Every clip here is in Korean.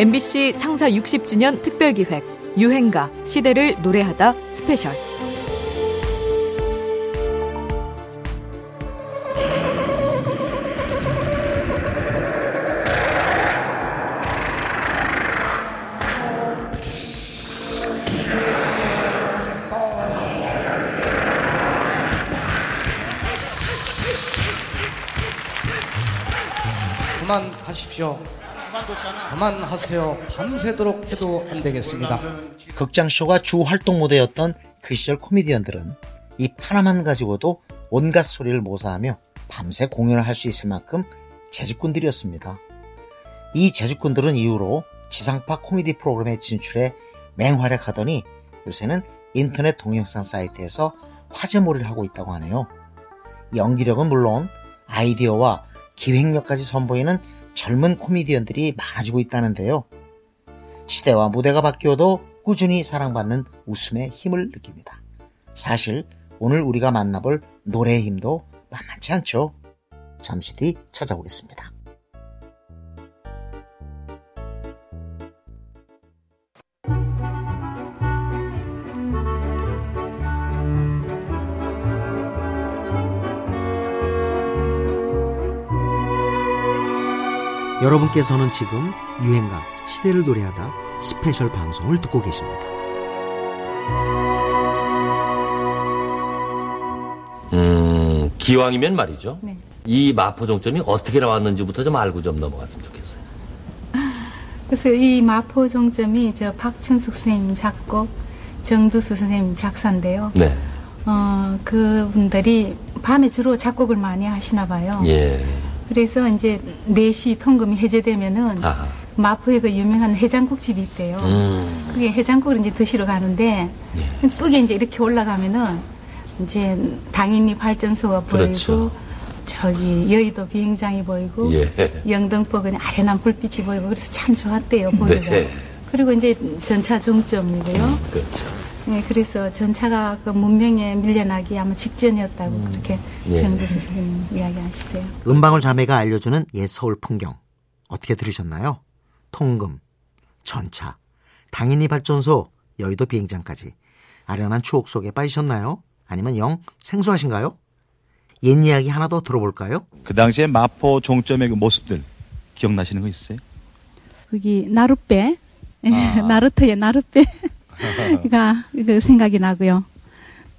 MBC 창사 60주년 특별기획 유행가 시대를 노래하다 스페셜 그만하십시오. 그만하세요. 밤새도록 해도 안 되겠습니다. 극장쇼가 주 활동 무대였던 그 시절 코미디언들은 이 파나만 가지고도 온갖 소리를 모사하며 밤새 공연을 할 수 있을 만큼 재주꾼들이었습니다. 이 재주꾼들은 이후로 지상파 코미디 프로그램에 진출해 맹활약하더니 요새는 인터넷 동영상 사이트에서 화제몰이를 하고 있다고 하네요. 연기력은 물론 아이디어와 기획력까지 선보이는 젊은 코미디언들이 많아지고 있다는데요. 시대와 무대가 바뀌어도 꾸준히 사랑받는 웃음의 힘을 느낍니다. 사실 오늘 우리가 만나볼 노래의 힘도 만만치 않죠. 잠시 뒤 찾아오겠습니다. 여러분께서는 지금 유행가 시대를 노래하다 스페셜 방송을 듣고 계십니다. 음, 기왕이면 말이죠. 네. 이 마포종점이 어떻게 나왔는지부터 좀 알고 좀 넘어갔으면 좋겠어요. 그래서 이 마포종점이 저 박춘석 선생님 작곡, 정두수 선생님 작사인데요. 네. 어, 그분들이 밤에 주로 작곡을 많이 하시나 봐요. 예. 그래서 이제 4시 통금이 해제되면은 아하. 마포에 그 유명한 해장국집이 있대요. 음. 그게 해장국을 이제 드시러 가는데 예. 뚝에 이제 이렇게 올라가면은 이제 당인리 발전소가 그렇죠. 보이고 저기 여의도 비행장이 보이고 예. 영등포 그냥 아련한 불빛이 보이고 그래서 참 좋았대요 보기가. 네. 그리고 이제 전차 종점이고요. 그렇죠. 예, 그래서 전차가 그 문명에 밀려나기 아마 직전이었다고 그렇게 예. 정두수 선생님 이야기하시대요. 음방울 자매가 알려주는 옛 서울 풍경 어떻게 들으셨나요? 통금, 전차, 당인리 발전소, 여의도 비행장까지 아련한 추억 속에 빠지셨나요? 아니면 영 생소하신가요? 옛 이야기 하나 더 들어볼까요? 그 당시에 마포 종점의 그 모습들 기억나시는 거 있어요? 거기 나룻배, 예, 아. 나루터의 나룻배 가 그 생각이 나고요.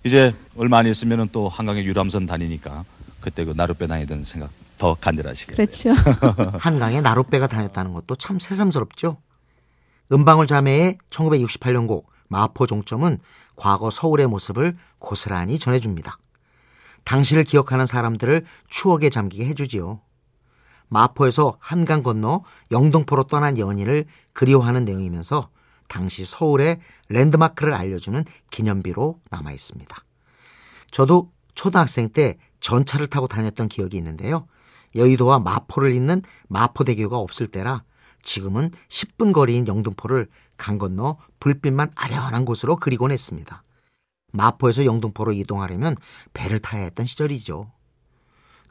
이제 얼마 안 있으면 또 한강에 유람선 다니니까 그때 그 나룻배 다니던 생각 더 간절하시겠네요. 그렇죠. 한강에 나룻배가 다녔다는 것도 참 새삼스럽죠. 음방울 자매의 1968년 곡 마포 종점은 과거 서울의 모습을 고스란히 전해줍니다. 당시를 기억하는 사람들을 추억에 잠기게 해주지요. 마포에서 한강 건너 영등포로 떠난 연인을 그리워하는 내용이면서 당시 서울의 랜드마크를 알려주는 기념비로 남아 있습니다. 저도 초등학생 때 전차를 타고 다녔던 기억이 있는데요. 여의도와 마포를 잇는 마포대교가 없을 때라 지금은 10분 거리인 영등포를 강 건너 불빛만 아련한 곳으로 그리곤 했습니다. 마포에서 영등포로 이동하려면 배를 타야 했던 시절이죠.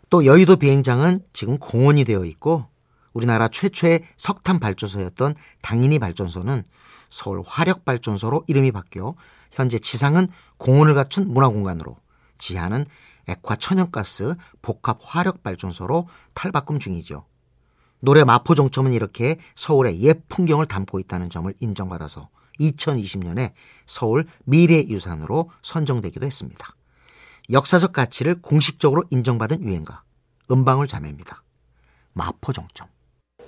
또 여의도 비행장은 지금 공원이 되어 있고 우리나라 최초의 석탄 발전소였던 당인이 발전소는 서울 화력발전소로 이름이 바뀌어 현재 지상은 공원을 갖춘 문화공간으로 지하는 액화 천연가스 복합 화력발전소로 탈바꿈 중이죠. 노래 마포 종점은 이렇게 서울의 옛 풍경을 담고 있다는 점을 인정받아서 2020년에 서울 미래유산으로 선정되기도 했습니다. 역사적 가치를 공식적으로 인정받은 유행가 음방울 자매입니다. 마포 종점.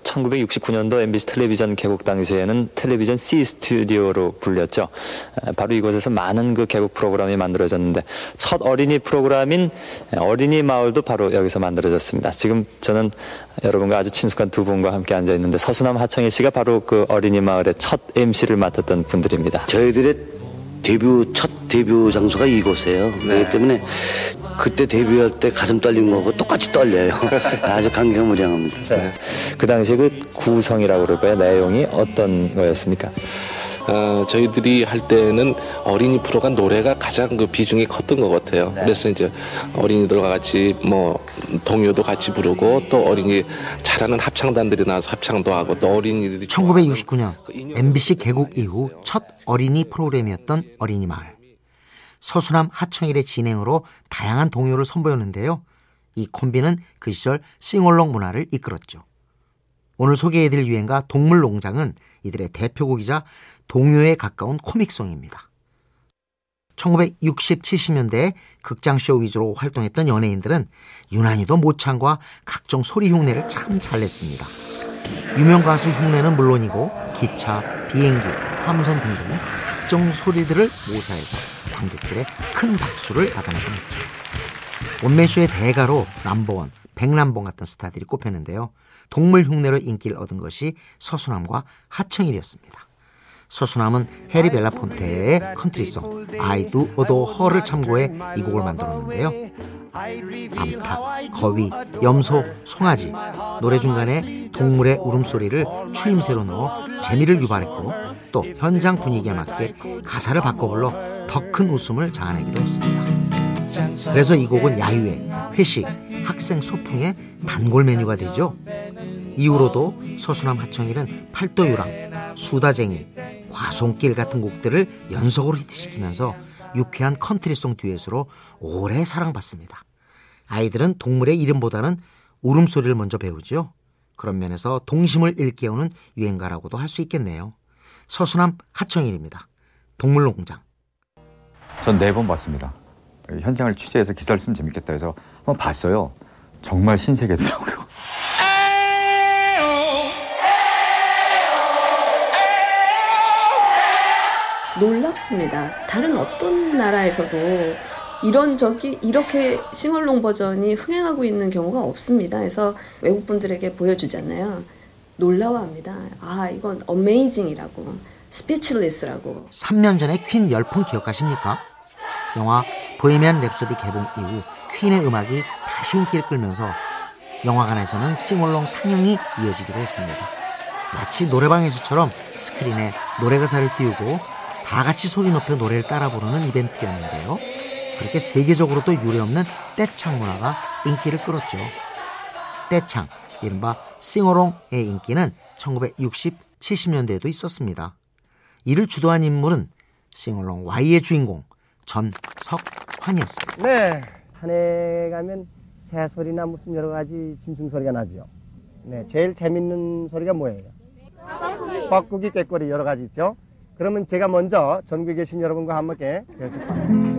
1969년도 MBC 텔레비전 개국 당시에는 텔레비전 C 스튜디오로 불렸죠. 에, 바로 이곳에서 많은 그 개국 프로그램이 만들어졌는데 첫 어린이 프로그램인 어린이 마을도 바로 여기서 만들어졌습니다. 지금 저는 여러분과 아주 친숙한 두 분과 함께 앉아 있는데 서수남 하청일 씨가 바로 그 어린이 마을의 첫 MC를 맡았던 분들입니다. 저희들의 데뷔 첫 데뷔 장소가 이곳이에요. 그렇기 때문에 그때 데뷔할 때 가슴 떨린 거하고 똑같이 떨려요. 아주 감개무량합니다. 그 당시에 그 구성이라고 그럴까요? 내용이 어떤 거였습니까? 어, 저희들이 할 때는 어린이 프로가 노래가 가장 그 비중이 컸던 것 같아요. 그래서 이제 어린이들과 같이 뭐 동요도 같이 부르고 또 어린이 잘하는 합창단들이 나와서 합창도 하고 또 어린이들이 1969년 MBC 개국 이후 첫 어린이 프로그램이었던 어린이 마을. 서수남 하청일의 진행으로 다양한 동요를 선보였는데요. 이 콤비는 그 시절 싱얼롱 문화를 이끌었죠. 오늘 소개해드릴 유행가 동물농장은 이들의 대표곡이자 동요에 가까운 코믹송입니다. 1960, 70년대에 극장쇼 위주로 활동했던 연예인들은 유난히도 모창과 각종 소리 흉내를 참 잘 냈습니다. 유명 가수 흉내는 물론이고 기차, 비행기, 함선 등등 각종 소리들을 모사해서 관객들의 큰 박수를 받아내곤 했죠. 원맨쇼의 대가로 남보원, 백남봉 같은 스타들이 꼽혔는데요. 동물 흉내로 인기를 얻은 것이 서수남과 하청일이었습니다. 서수남은 해리 벨라폰테의 컨트리송 I Do Adore Her를 참고해 이 곡을 만들었는데요. 암탉, 거위, 염소, 송아지 노래 중간에 동물의 울음소리를 추임새로 넣어 재미를 유발했고 또 현장 분위기에 맞게 가사를 바꿔 불러 더 큰 웃음을 자아내기도 했습니다. 그래서 이 곡은 야유회, 회식, 학생 소풍의 단골 메뉴가 되죠. 이후로도 서수남 하청일은 팔도유랑, 수다쟁이, 과수원길 같은 곡들을 연속으로 히트시키면서 유쾌한 컨트리송 듀엣으로 오래 사랑받습니다. 아이들은 동물의 이름보다는 울음소리를 먼저 배우죠. 그런 면에서 동심을 일깨우는 유행가라고도 할 수 있겠네요. 서수남 하청일입니다. 동물농장. 전 네 번 봤습니다. 현장을 취재해서 기사를 쓰면 재밌겠다 해서 한번 봤어요. 정말 신세계더라고요. 놀랍습니다. 다른 어떤 나라에서도 이런 적이 이렇게 싱얼롱 버전이 흥행하고 있는 경우가 없습니다. 그래서 외국 분들에게 보여주잖아요. 놀라워합니다. 아 이건 amazing이라고 speechless라고. 3년 전에 퀸 열풍 기억하십니까? 영화 보헤미안 랩소디 개봉 이후 퀸의 음악이 다시 인기를 끌면서 영화관에서는 싱얼롱 상영이 이어지기도 했습니다. 마치 노래방에서처럼 스크린에 노래 가사를 띄우고 다 같이 소리 높여 노래를 따라 부르는 이벤트였는데요. 그렇게 세계적으로도 유례없는 떼창 문화가 인기를 끌었죠. 떼창, 이른바 싱어롱의 인기는 1960, 70년대에도 있었습니다. 이를 주도한 인물은 싱어롱 Y의 주인공 전석환이었습니다. 네, 산에 가면 새 소리나 무슨 여러 가지 짐승 소리가 나죠. 네, 제일 재밌는 소리가 뭐예요? 뻐꾸기, 꾀꼬리 여러 가지 있죠. 그러면 제가 먼저 전국에 계신 여러분과 함께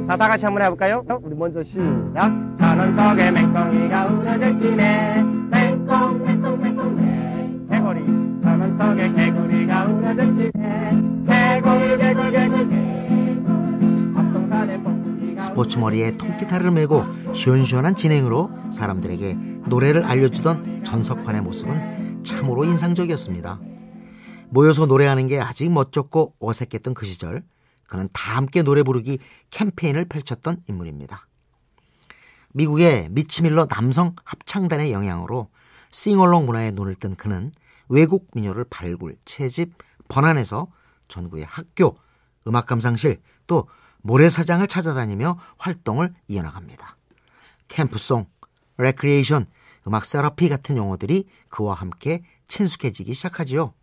자, 다 같이 한번 해볼까요? 우리 먼저 시작. 천원석에 맹꽁이가 우러져 지네. 맹꽁, 맹꽁, 맹꽁, 맹. 개구리. 천원석에 개구리가 우러져 지네. 개굴, 개굴, 개굴, 개굴. 스포츠 머리에 통기타를 메고 시원시원한 진행으로 사람들에게 노래를 알려주던 전석환의 모습은 참으로 인상적이었습니다. 모여서 노래하는 게 아직 멋졌고 어색했던 그 시절 그는 다 함께 노래 부르기 캠페인을 펼쳤던 인물입니다. 미국의 미치밀러 남성 합창단의 영향으로 싱얼롱 문화에 눈을 뜬 그는 외국 민요를 발굴, 채집, 번안해서 전국의 학교, 음악 감상실 또 모래사장을 찾아다니며 활동을 이어나갑니다. 캠프송, 레크리에이션, 음악 세라피 같은 용어들이 그와 함께 친숙해지기 시작하지요.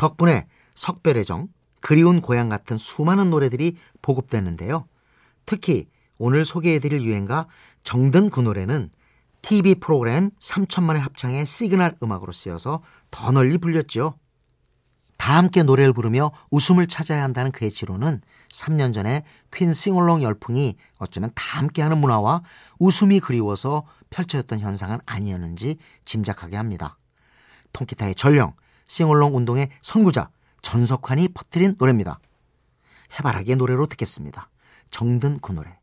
덕분에 석별의 정, 그리운 고향 같은 수많은 노래들이 보급됐는데요. 특히 오늘 소개해드릴 유행가 정든 그 노래는 TV 프로그램 3천만의 합창의 시그널 음악으로 쓰여서 더 널리 불렸죠. 다 함께 노래를 부르며 웃음을 찾아야 한다는 그의 지로는 3년 전에 퀸 싱올롱 열풍이 어쩌면 다 함께하는 문화와 웃음이 그리워서 펼쳐졌던 현상은 아니었는지 짐작하게 합니다. 통기타의 전령, 싱올롱 운동의 선구자 전석환이 퍼뜨린 노래입니다. 해바라기의 노래로 듣겠습니다. 정든 그 노래.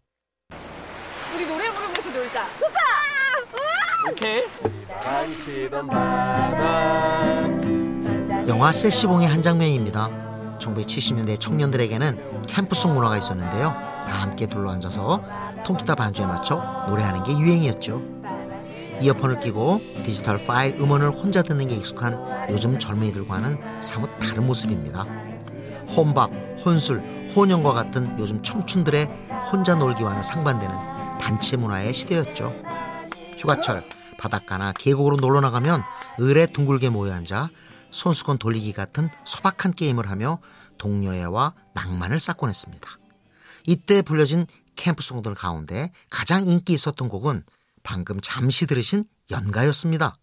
우리 노래 부르면서 놀자. 좋다. 오케이. 영화 세시봉의 한 장면입니다. 1970년대 청년들에게는 캠프송 문화가 있었는데요. 다 함께 둘러앉아서 통기타 반주에 맞춰 노래하는 게 유행이었죠. 이어폰을 끼고 디지털 파일 음원을 혼자 듣는 게 익숙한 요즘 젊은이들과는 사뭇 다른 모습입니다. 혼밥, 혼술, 혼연과 같은 요즘 청춘들의 혼자 놀기와는 상반되는 단체 문화의 시대였죠. 휴가철 바닷가나 계곡으로 놀러 나가면 을에 둥글게 모여 앉아 손수건 돌리기 같은 소박한 게임을 하며 동료애와 낭만을 쌓곤 했습니다. 이때 불려진 캠프송들 가운데 가장 인기 있었던 곡은 방금 잠시 들으신 연가였습니다.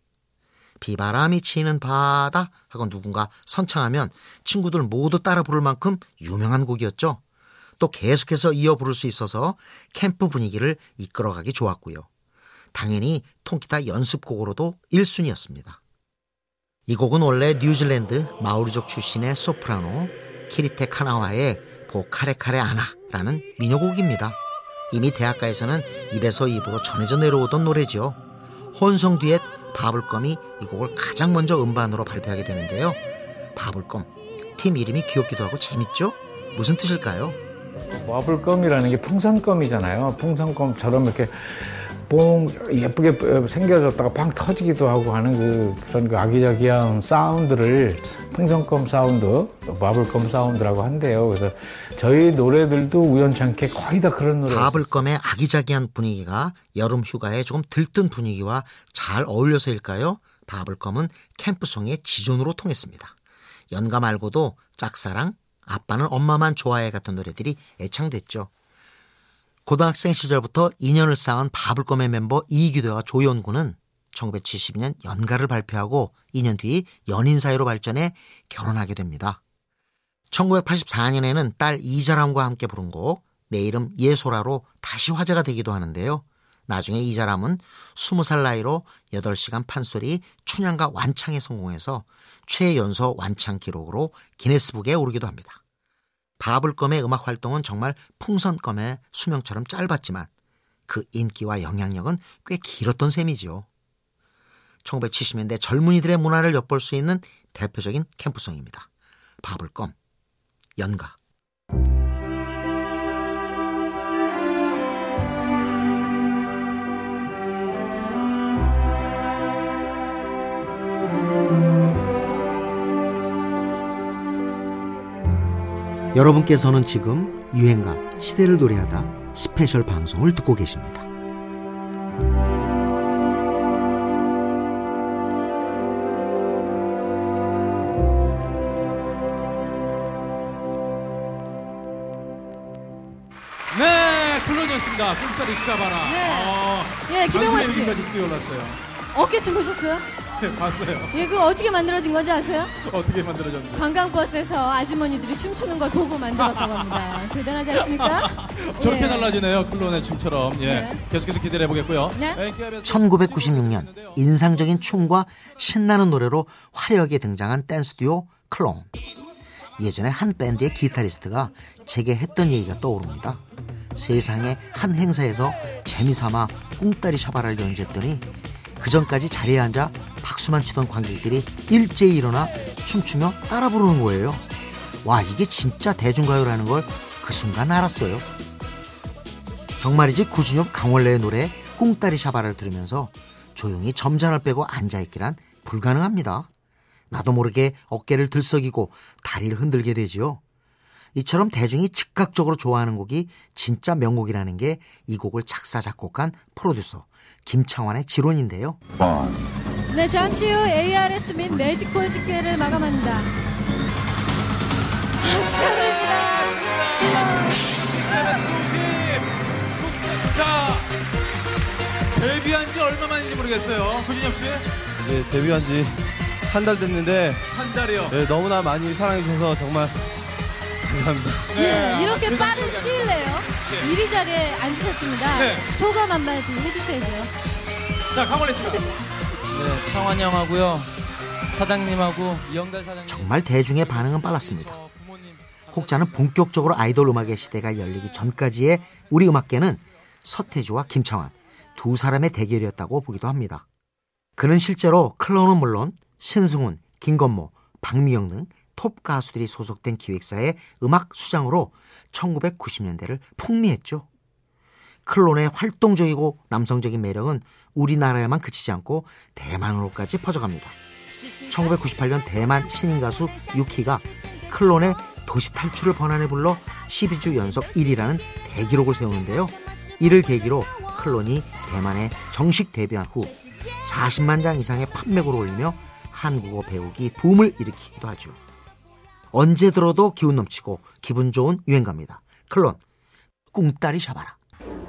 비바람이 치는 바다 하고 누군가 선창하면 친구들 모두 따라 부를 만큼 유명한 곡이었죠. 또 계속해서 이어 부를 수 있어서 캠프 분위기를 이끌어가기 좋았고요. 당연히 통기타 연습곡으로도 1순위였습니다. 이 곡은 원래 뉴질랜드 마오리족 출신의 소프라노 키리테 카나와의 보카레카레 아나라는 민요곡입니다. 이미 대학가에서는 입에서 입으로 전해져 내려오던 노래죠. 혼성 뒤에 바불껌이 이 곡을 가장 먼저 음반으로 발표하게 되는데요. 바불껌 팀 이름이 귀엽기도 하고 재밌죠? 무슨 뜻일까요? 바블껌이라는 게 풍선껌이잖아요. 풍선껌처럼 이렇게 뽕 예쁘게 생겨졌다가 팡 터지기도 하고 하는 그 그런 그 아기자기한 사운드를 풍선껌 사운드, bubblegum 사운드라고 한대요. 그래서 저희 노래들도 우연찮게 거의 다 그런 노래. 바블껌의 아기자기한 분위기가 여름 휴가에 조금 들뜬 분위기와 잘 어울려서일까요? 바블껌은 캠프송의 지존으로 통했습니다. 연가 말고도 짝사랑, 아빠는 엄마만 좋아해 같은 노래들이 애창됐죠. 고등학생 시절부터 인연을 쌓은 바불껌의 멤버 이기도와 조연구는 1972년 연가를 발표하고 2년 뒤 연인 사이로 발전해 결혼하게 됩니다. 1984년에는 딸 이자람과 함께 부른 곡 내 이름 예소라로 다시 화제가 되기도 하는데요. 나중에 이자람은 20살 나이로 8시간 판소리 춘향과 완창에 성공해서 최연소 완창 기록으로 기네스북에 오르기도 합니다. 바불껌의 음악 활동은 정말 풍선껌의 수명처럼 짧았지만 그 인기와 영향력은 꽤 길었던 셈이지요. 1970년대 젊은이들의 문화를 엿볼 수 있는 대표적인 캠프송입니다. 바불껌, 연가. 여러분께서는 지금 유행가 시대를 노래하다 스페셜 방송을 듣고 계십니다. 네, 클론이었습니다. 꿍따리 샤바라. 네. 어, 예, 김영화 씨. 뛰어났어요. 어깨 춤 보셨어요? 네, 봤어요. 예, 그거 어떻게 만들어진 건지 아세요? 어떻게 만들어졌는지. 관광버스에서 아주머니들이 춤추는 걸 보고 만들었다고 합니다. 대단하지 않습니까? 저렇게 예. 달라지네요. 클론의 춤처럼. 예. 네. 계속해서 기대해 보겠고요. 네. 1996년 인상적인 춤과 신나는 노래로 화려하게 등장한 댄스 듀오 클론. 예전에 한 밴드의 기타리스트가 제게 했던 얘기가 떠오릅니다. 세상에 한 행사에서 재미삼아 꿍따리 샤바라를 연주했더니 그 전까지 자리에 앉아 박수만 치던 관객들이 일제히 일어나 춤추며 따라 부르는 거예요. 와 이게 진짜 대중가요라는 걸 그 순간 알았어요. 정말이지 구준엽 강원래의 노래 꿍따리 샤바라를 들으면서 조용히 점잔을 빼고 앉아있기란 불가능합니다. 나도 모르게 어깨를 들썩이고 다리를 흔들게 되지요. 이처럼 대중이 즉각적으로 좋아하는 곡이 진짜 명곡이라는 게 이 곡을 작사 작곡한 프로듀서 김창완의 지론인데요. 네, 잠시 후 ARS 및 매직콜 집회를 마감합니다. 아, 축하드립니다. 자, 데뷔한 지 얼마 만인지 모르겠어요. 구진엽 씨? 이제 데뷔한 지 한 달 됐는데 한 달이요? 네, 너무나 많이 사랑해 주셔서 정말 감사합니다. 예, 이렇게 빠른 시일 내요. 이리 자리에 앉으셨습니다. 네. 소감 한마디 해주셔야죠. 자, 강원래 씨가. 네, 창환 형하고요. 사장님하고 이영달 사장님. 정말 대중의 반응은 빨랐습니다. 혹자는 본격적으로 아이돌 음악의 시대가 열리기 전까지의 우리 음악계는 서태지와 김창완 두 사람의 대결이었다고 보기도 합니다. 그는 실제로 클론은 물론 신승훈, 김건모, 박미영 등 톱 가수들이 소속된 기획사의 음악 수장으로 1990년대를 풍미했죠. 클론의 활동적이고 남성적인 매력은 우리나라에만 그치지 않고 대만으로까지 퍼져갑니다. 1998년 대만 신인 가수 유키가 클론의 도시 탈출을 번안해 불러 12주 연속 1위라는 대기록을 세우는데요. 이를 계기로 클론이 대만에 정식 데뷔한 후 40만 장 이상의 판매고를 올리며 한국어 배우기 붐을 일으키기도 하죠. 언제 들어도 기운 넘치고 기분 좋은 유행가입니다. 클론, 꿍따리 샤바라.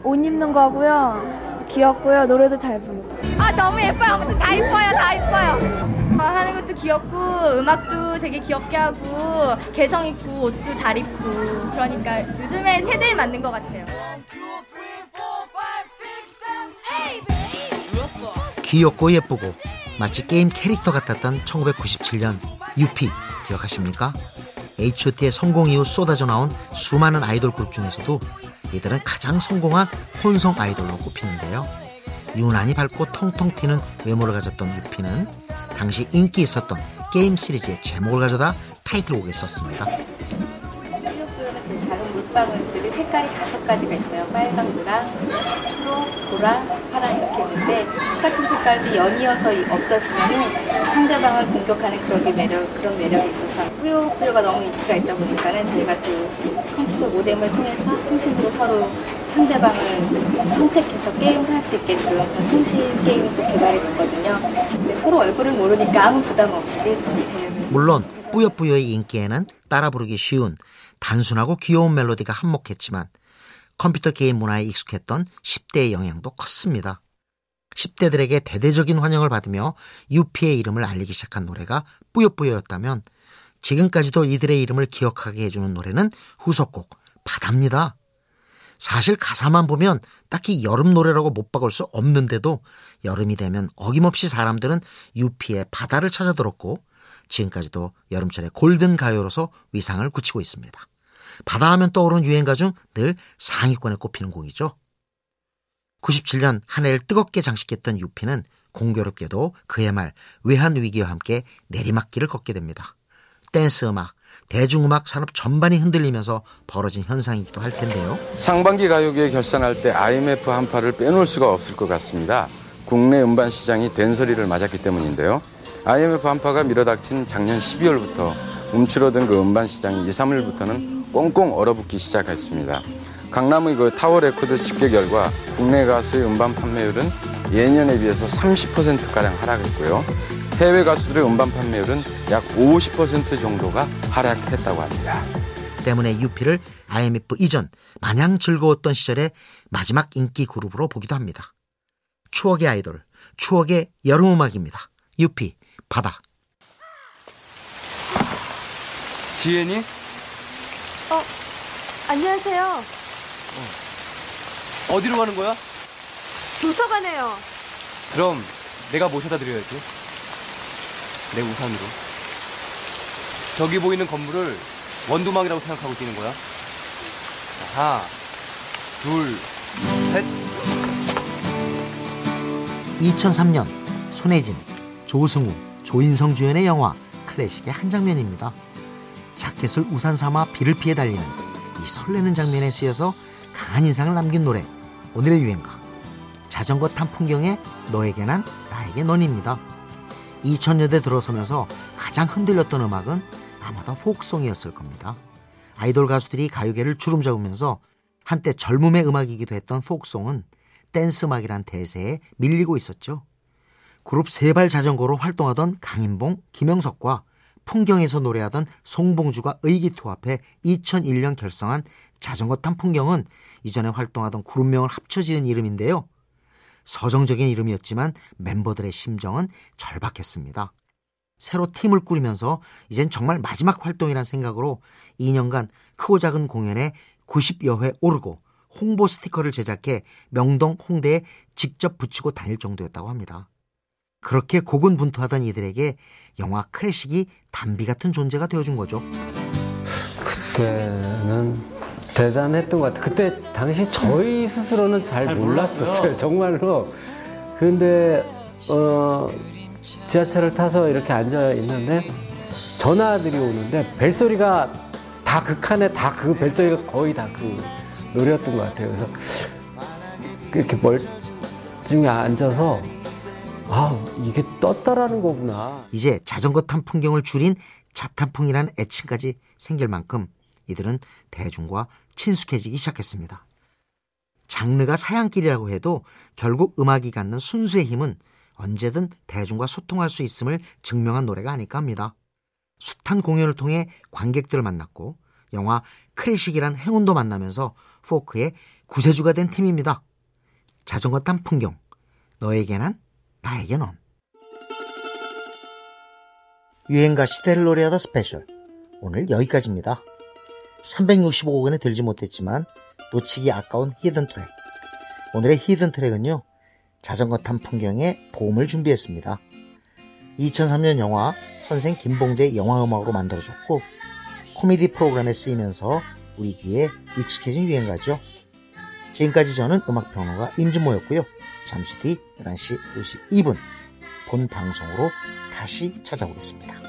옷 입는 거고요. 귀엽고요. 노래도 잘 부르고. 아 너무 예뻐요. 아무튼 다 이뻐요. 다 이뻐요. 어, 하는 것도 귀엽고 음악도 되게 귀엽게 하고 개성 있고 옷도 잘 입고 그러니까 요즘에 세대에 맞는 것 같아요. 귀엽고 예쁘고 마치 게임 캐릭터 같았던 1997년 유피 기억하십니까? H.O.T의 성공 이후 쏟아져 나온 수많은 아이돌 그룹 중에서도 이들은 가장 성공한 혼성 아이돌로 꼽히는데요. 유난히 밝고 통통 튀는 외모를 가졌던 유피는 당시 인기 있었던 게임 시리즈의 제목을 가져다 타이틀곡에 썼습니다. 그 물방울들이 색깔이 다섯 가지가 있어요. 빨강, 노랑, 초록, 보라, 파랑 이렇게 있는데 똑같은 색깔도 연이어서 없어지면은 상대방을 공격하는 그런 매력 그런 매력이 있어서 뿌요뿌요가 너무 인기가 있다 보니까는 저희가 그 컴퓨터 모뎀을 통해서 통신으로 서로 상대방을 선택해서 게임을 할 수 있게끔 통신 게임이 또 개발이 됐거든요. 근데 서로 얼굴을 모르니까 아무 부담 없이 물론 뿌요뿌요의 인기에는 따라 부르기 쉬운 단순하고 귀여운 멜로디가 한몫했지만 컴퓨터 게임 문화에 익숙했던 10대의 영향도 컸습니다. 10대들에게 대대적인 환영을 받으며 유피의 이름을 알리기 시작한 노래가 뿌요뿌요였다면 지금까지도 이들의 이름을 기억하게 해주는 노래는 후속곡 바다입니다. 사실 가사만 보면 딱히 여름 노래라고 못 박을 수 없는데도 여름이 되면 어김없이 사람들은 유피의 바다를 찾아 들었고 지금까지도 여름철의 골든 가요로서 위상을 굳히고 있습니다. 바다 하면 떠오르는 유행가 중 늘 상위권에 꼽히는 곡이죠. 97년 한 해를 뜨겁게 장식했던 유피는 공교롭게도 그의 말 외환 위기와 함께 내리막길을 걷게 됩니다. 댄스 음악, 대중음악 산업 전반이 흔들리면서 벌어진 현상이기도 할 텐데요. 상반기 가요계 결산할 때 IMF 한파를 빼놓을 수가 없을 것 같습니다. 국내 음반 시장이 된서리를 맞았기 때문인데요. IMF 한파가 밀어닥친 작년 12월부터 움츠러든 그 음반 시장이 2, 3일부터는 꽁꽁 얼어붙기 시작했습니다. 강남의 그 타워 레코드 집계 결과 국내 가수의 음반 판매율은 예년에 비해서 30%가량 하락했고요. 해외 가수들의 음반 판매율은 약 50% 정도가 하락했다고 합니다. 때문에 유피를 IMF 이전 마냥 즐거웠던 시절의 마지막 인기 그룹으로 보기도 합니다. 추억의 아이돌, 추억의 여름음악입니다. 유피, 바다. 지혜니? 어, 안녕하세요. 어 디로 가는 거야? 도서관에요. 그럼 내가 모셔다 드려야지. 내 우산으로. 저기 보이는 건물을 원두막이라고 생각하고 뛰는 거야. 하나, 둘, 셋. 2003년 손혜진, 조승우, 조인성 주연의 영화 클래식의 한 장면입니다. 자켓을 우산 삼아 비를 피해 달리는 이 설레는 장면에 쓰여서 강한 인상을 남긴 노래 오늘의 유행가 자전거 탄 풍경에 너에게 난 나에게 넌입니다. 2000년대 들어서면서 가장 흔들렸던 음악은 아마도 포크송이었을 겁니다. 아이돌 가수들이 가요계를 주름 잡으면서 한때 젊음의 음악이기도 했던 포크송은 댄스 음악이란 대세에 밀리고 있었죠. 그룹 세발 자전거로 활동하던 강인봉, 김영석과 풍경에서 노래하던 송봉주가 의기투합해 2001년 결성한 자전거 탄 풍경은 이전에 활동하던 그룹명을 합쳐 지은 이름인데요. 서정적인 이름이었지만 멤버들의 심정은 절박했습니다. 새로 팀을 꾸리면서 이젠 정말 마지막 활동이란 생각으로 2년간 크고 작은 공연에 90여 회 오르고 홍보 스티커를 제작해 명동 홍대에 직접 붙이고 다닐 정도였다고 합니다. 그렇게 고군분투하던 이들에게 영화 크래식이 단비 같은 존재가 되어준 거죠. 그때는 대단했던 것 같아요. 그때 당시 저희 스스로는 잘, 잘 몰랐었어요. 몰랐어요. 정말로. 근데 어, 지하철을 타서 이렇게 앉아 있는데 전화들이 오는데 벨소리가 다그 칸에 다 그 벨소리가 거의 다 그 노래였던 것 같아요. 그래서 이렇게 멀중히 앉아서 아 이게 떴다라는 거구나. 이제 자전거 탄 풍경을 줄인 자탄풍이라는 애칭까지 생길 만큼 이들은 대중과 친숙해지기 시작했습니다. 장르가 사양길이라고 해도 결국 음악이 갖는 순수의 힘은 언제든 대중과 소통할 수 있음을 증명한 노래가 아닐까 합니다. 숱한 공연을 통해 관객들을 만났고 영화 크래식이란 행운도 만나면서 포크의 구세주가 된 팀입니다. 자전거 탄 풍경, 너에게 난, 넌. 유행가 시대를 노래하다 스페셜. 오늘 여기까지입니다. 365곡에는 들지 못했지만 놓치기 아까운 hidden track. 오늘의 hidden track은요, 자전거 탄 풍경의 봄을 준비했습니다. 2003년 영화 선생 김봉두 영화음악으로 만들어졌고, 코미디 프로그램에 쓰이면서 우리 귀에 익숙해진 유행가죠. 지금까지 저는 음악평론가 임진모였고요. 잠시 뒤 11시 52분 본 방송으로 다시 찾아오겠습니다.